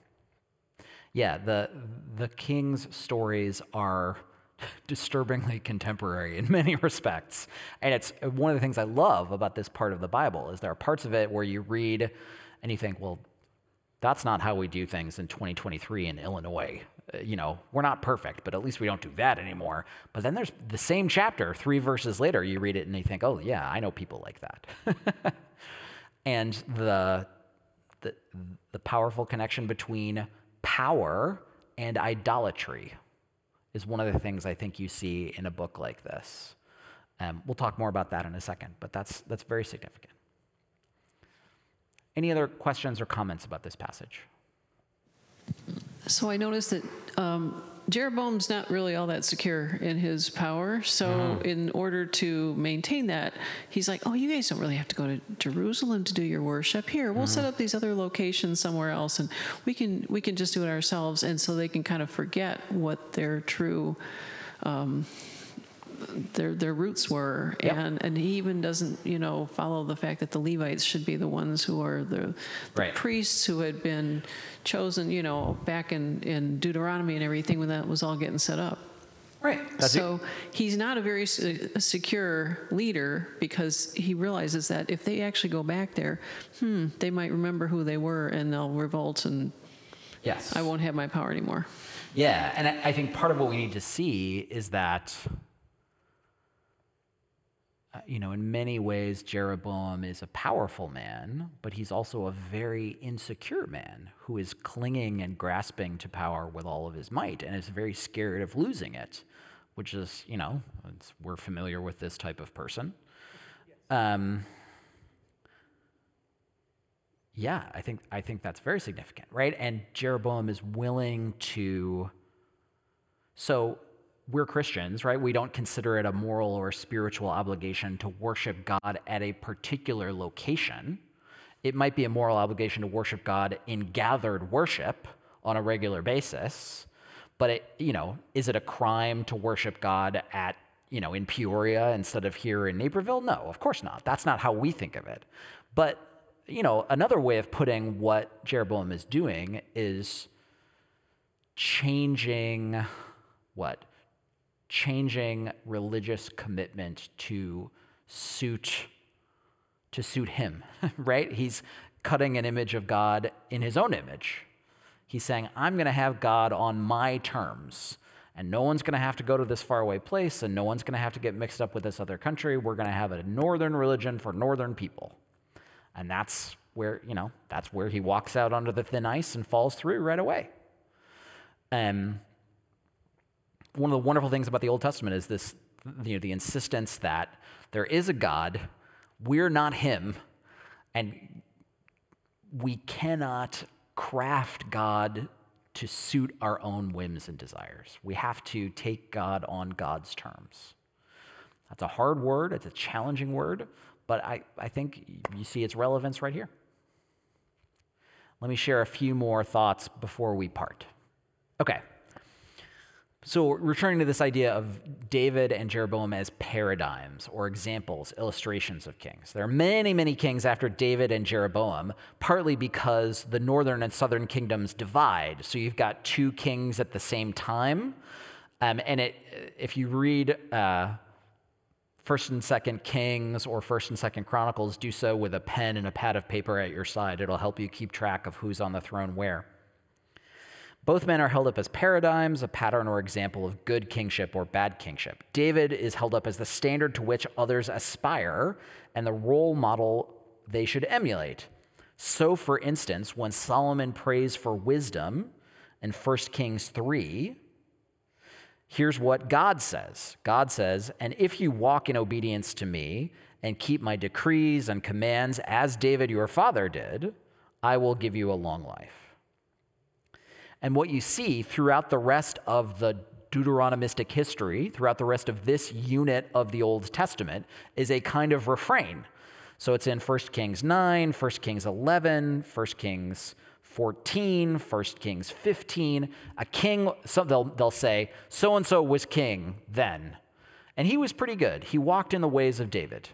Yeah, the the king's stories are disturbingly contemporary in many respects. And it's one of the things I love about this part of the Bible is there are parts of it where you read and you think, well, that's not how we do things in 2023 in Illinois. Uh, you know, we're not perfect, but at least we don't do that anymore. But then there's the same chapter, three verses later, you read it and you think, oh, yeah, I know people like that. and the, the, the powerful connection between power and idolatry is one of the things I think you see in a book like this. Um, we'll talk more about that in a second, but that's, that's very significant. Any other questions or comments about this passage? So I noticed that um, Jeroboam's not really all that secure in his power. So in order to maintain that, he's like, "Oh, you guys don't really have to go to Jerusalem to do your worship. Here, we'll set up these other locations somewhere else, and we can we can just do it ourselves." And so they can kind of forget what their true. Um, their their roots were, Yep. and and he even doesn't you know follow the fact that the Levites should be the ones who are the, the Right. priests who had been chosen, you know, back in, in Deuteronomy and everything when that was all getting set up. Right. That's it. So he's not a very se- secure leader because he realizes that if they actually go back there, hmm, they might remember who they were and they'll revolt and Yes. I won't have my power anymore. Yeah, and I I think part of what we need to see is that, you know, in many ways, Jeroboam is a powerful man, but he's also a very insecure man who is clinging and grasping to power with all of his might and is very scared of losing it, which is, you know, it's, we're familiar with this type of person. Um, yeah, I think I think that's very significant, right? And Jeroboam is willing to so we're Christians, right? We don't consider it a moral or spiritual obligation to worship God at a particular location. It might be a moral obligation to worship God in gathered worship on a regular basis, but it, you know, is it a crime to worship God at, you know, in Peoria instead of here in Naperville? No, of course not. That's not how we think of it. But, you know, another way of putting what Jeroboam is doing is changing what? Changing religious commitment to suit to suit him, right? He's cutting an image of God in his own image. He's saying, I'm going to have God on my terms, and no one's going to have to go to this faraway place, and no one's going to have to get mixed up with this other country. We're going to have a northern religion for northern people. And that's where, you know, that's where he walks out onto the thin ice and falls through right away. Um, one of the wonderful things about the Old Testament is this, you know, the insistence that there is a God, we're not him, and we cannot craft God to suit our own whims and desires. We have to take God on God's terms. That's a hard word, it's a challenging word, but I, I think you see its relevance right here. Let me share a few more thoughts before we part. Okay. So, returning to this idea of David and Jeroboam as paradigms or examples, illustrations of kings. There are many, many kings after David and Jeroboam, partly because the northern and southern kingdoms divide. So, you've got two kings at the same time. Um, and it, if you read uh, First and Second Kings or First and Second Chronicles, do so with a pen and a pad of paper at your side. It'll help you keep track of who's on the throne where. Both men are held up as paradigms, a pattern or example of good kingship or bad kingship. David is held up as the standard to which others aspire and the role model they should emulate. So, for instance, when Solomon prays for wisdom in 1 Kings 3, here's what God says God says, And if you walk in obedience to me and keep my decrees and commands as David your father did, I will give you a long life. And what you see throughout the rest of the Deuteronomistic history, throughout the rest of this unit of the Old Testament, is a kind of refrain. So it's in 1 Kings 9, 1 Kings 11, 1 Kings 14, 1 Kings 15. A king, so they'll, they'll say, so and so was king then. And he was pretty good. He walked in the ways of David.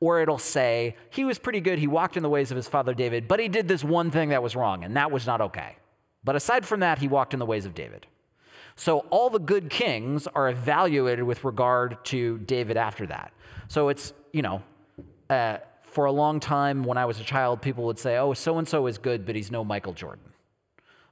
Or it'll say, he was pretty good. He walked in the ways of his father David, but he did this one thing that was wrong, and that was not okay. But aside from that, he walked in the ways of David. So all the good kings are evaluated with regard to David after that. So it's, you know, uh, for a long time when I was a child, people would say, oh, so and so is good, but he's no Michael Jordan.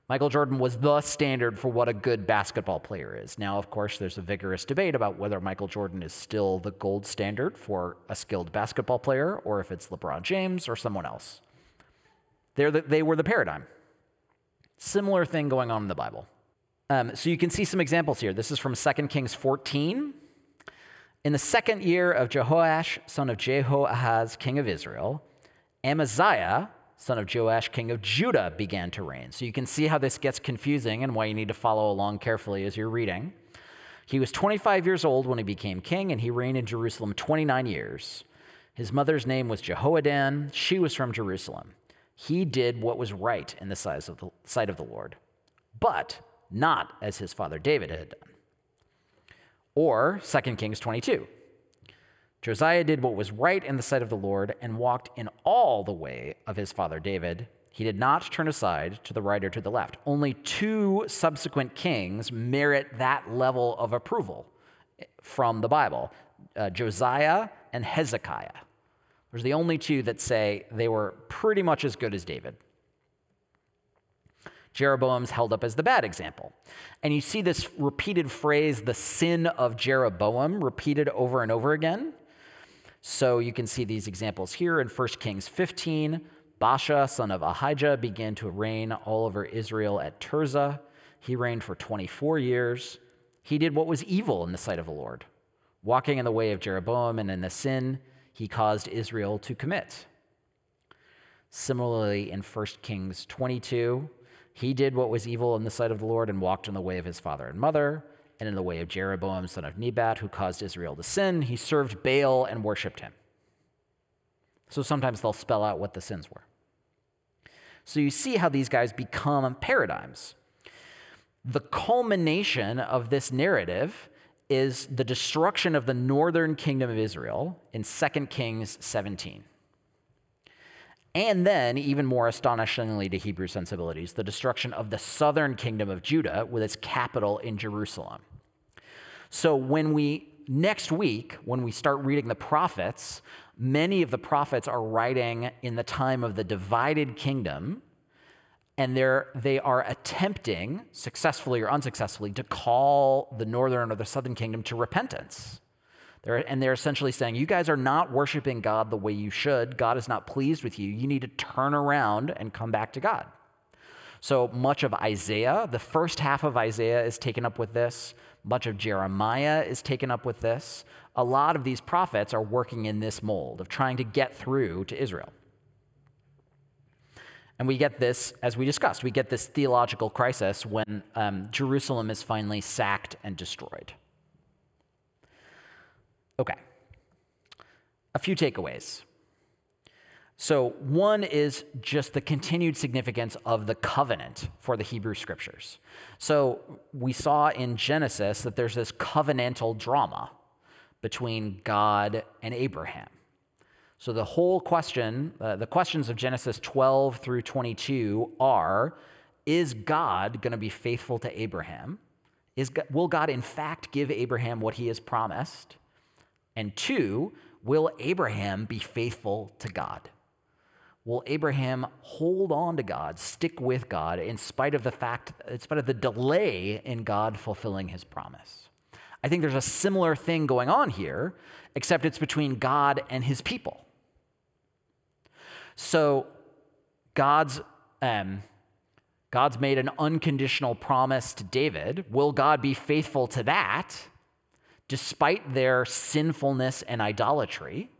Michael Jordan was the standard for what a good basketball player is. Now, of course, there's a vigorous debate about whether Michael Jordan is still the gold standard for a skilled basketball player or if it's LeBron James or someone else. The, they were the paradigm. Similar thing going on in the Bible. Um, so you can see some examples here. This is from 2 Kings 14. In the second year of Jehoash, son of Jehoahaz, king of Israel, Amaziah, son of Joash, king of Judah, began to reign. So you can see how this gets confusing and why you need to follow along carefully as you're reading. He was 25 years old when he became king, and he reigned in Jerusalem 29 years. His mother's name was Jehoadan. She was from Jerusalem. He did what was right in the sight of the, Lord, but not as his father David had done. Or 2 Kings 22. Josiah did what was right in the sight of the Lord and walked in all the way of his father David, He did not turn aside to the right or to the left. Only two subsequent kings merit that level of approval from the Bible uh, Josiah and Hezekiah. There's the only two that say they were pretty much as good as David. Jeroboam's held up as the bad example. And you see this repeated phrase, the sin of Jeroboam, repeated over and over again. So you can see these examples here in 1 Kings 15. Baasha, son of Ahijah, began to reign all over Israel at Tirzah. He reigned for 24 years. He did what was evil in the sight of the Lord, walking in the way of Jeroboam and in the sin he caused Israel to commit. Similarly, in 1 Kings 22, he did what was evil in the sight of the Lord and walked in the way of his father and mother, and in the way of Jeroboam, son of Nebat, who caused Israel to sin. He served Baal and worshiped him. So sometimes they'll spell out what the sins were. So you see how these guys become paradigms. The culmination of this narrative is the destruction of the northern kingdom of Israel in 2 Kings 17. And then, even more astonishingly to Hebrew sensibilities, the destruction of the southern kingdom of Judah with its capital in Jerusalem. So, when we, next week, when we start reading the prophets, many of the prophets are writing in the time of the divided kingdom, and they're, they are attempting, successfully or unsuccessfully, to call the northern or the southern kingdom to repentance. They're, and they're essentially saying, You guys are not worshiping God the way you should. God is not pleased with you. You need to turn around and come back to God. So much of Isaiah, the first half of Isaiah is taken up with this. Much of Jeremiah is taken up with this. A lot of these prophets are working in this mold of trying to get through to Israel. And we get this, as we discussed, we get this theological crisis when um, Jerusalem is finally sacked and destroyed. Okay. A few takeaways. So, one is just the continued significance of the covenant for the Hebrew scriptures. So, we saw in Genesis that there's this covenantal drama between God and Abraham. So, the whole question, uh, the questions of Genesis 12 through 22 are Is God going to be faithful to Abraham? Is, will God, in fact, give Abraham what he has promised? And two, will Abraham be faithful to God? Will Abraham hold on to God, stick with God, in spite of the fact, in spite of the delay in God fulfilling his promise? I think there's a similar thing going on here, except it's between God and his people. So, God's, um, God's made an unconditional promise to David. Will God be faithful to that? despite their sinfulness and idolatry,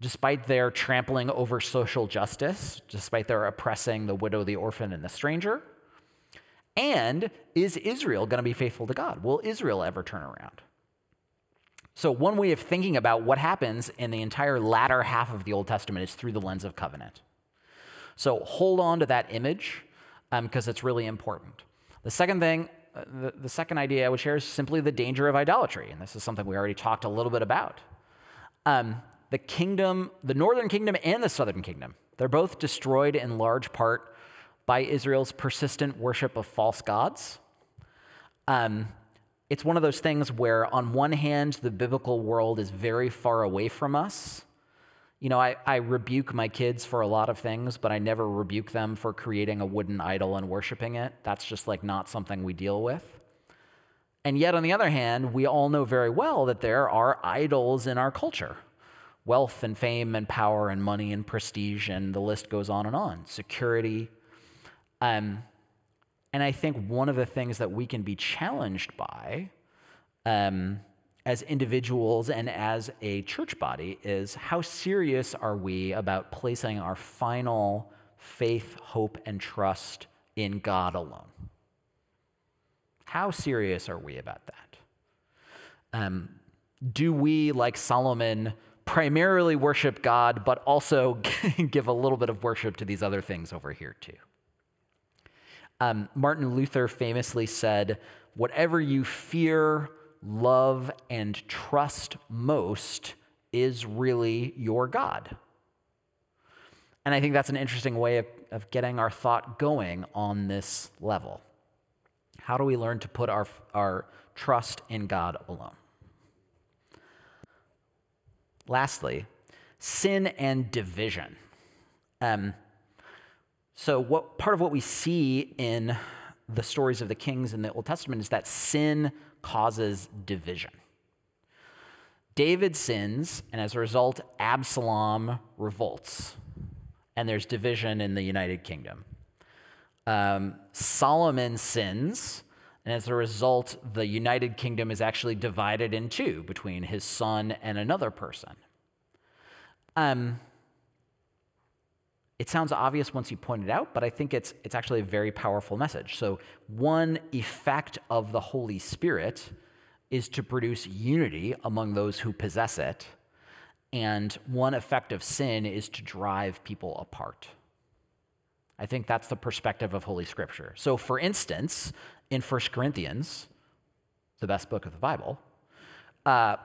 despite their trampling over social justice, despite their oppressing the widow, the orphan, and the stranger? And is Israel going to be faithful to God? Will Israel ever turn around? So, one way of thinking about what happens in the entire latter half of the Old Testament is through the lens of covenant. So, hold on to that image because um, it's really important. The second thing uh, the, the second idea I would share is simply the danger of idolatry. And this is something we already talked a little bit about. Um, the kingdom, the northern kingdom and the southern kingdom, they're both destroyed in large part by Israel's persistent worship of false gods. Um, it's one of those things where, on one hand, the biblical world is very far away from us, you know, I, I rebuke my kids for a lot of things, but I never rebuke them for creating a wooden idol and worshiping it. That's just like not something we deal with. And yet, on the other hand, we all know very well that there are idols in our culture wealth and fame and power and money and prestige, and the list goes on and on. Security. Um, and I think one of the things that we can be challenged by um, as individuals and as a church body is how serious are we about placing our final faith, hope, and trust in God alone? How serious are we about that? Um, do we, like Solomon, primarily worship God, but also give a little bit of worship to these other things over here, too? Um, Martin Luther famously said, Whatever you fear love and trust most is really your God. And I think that's an interesting way of, of getting our thought going on this level. How do we learn to put our, our trust in God alone? Lastly, sin and division. Um, so, what part of what we see in the stories of the kings in the Old Testament is that sin causes division. David sins, and as a result, Absalom revolts, and there's division in the United Kingdom. Um, Solomon sins, and as a result, the United Kingdom is actually divided in two between his son and another person. Um, it sounds obvious once you point it out, but I think it's, it's actually a very powerful message. So, one effect of the Holy Spirit is to produce unity among those who possess it, and one effect of sin is to drive people apart. I think that's the perspective of Holy Scripture. So, for instance, in 1 Corinthians, the best book of the Bible, uh,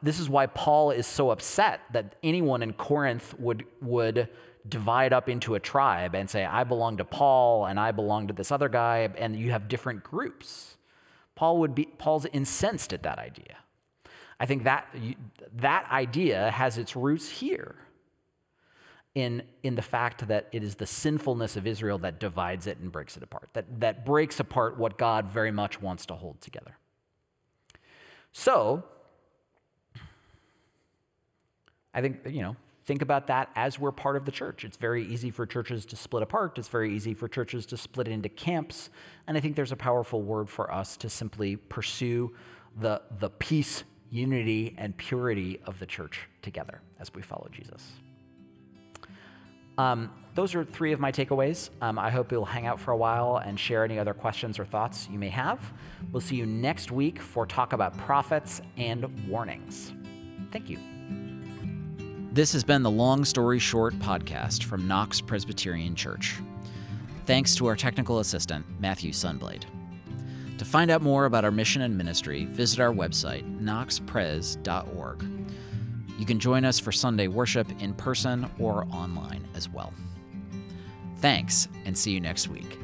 this is why Paul is so upset that anyone in Corinth would, would divide up into a tribe and say, I belong to Paul and I belong to this other guy, and you have different groups. Paul would be, Paul's incensed at that idea. I think that, that idea has its roots here in, in the fact that it is the sinfulness of Israel that divides it and breaks it apart, that, that breaks apart what God very much wants to hold together. So, I think, you know, think about that as we're part of the church. It's very easy for churches to split apart, it's very easy for churches to split into camps. And I think there's a powerful word for us to simply pursue the, the peace, unity, and purity of the church together as we follow Jesus. Um, those are three of my takeaways. Um, I hope you'll hang out for a while and share any other questions or thoughts you may have. We'll see you next week for talk about prophets and warnings. Thank you. This has been the Long Story Short podcast from Knox Presbyterian Church. Thanks to our technical assistant, Matthew Sunblade. To find out more about our mission and ministry, visit our website, knoxpres.org. You can join us for Sunday worship in person or online as well. Thanks, and see you next week.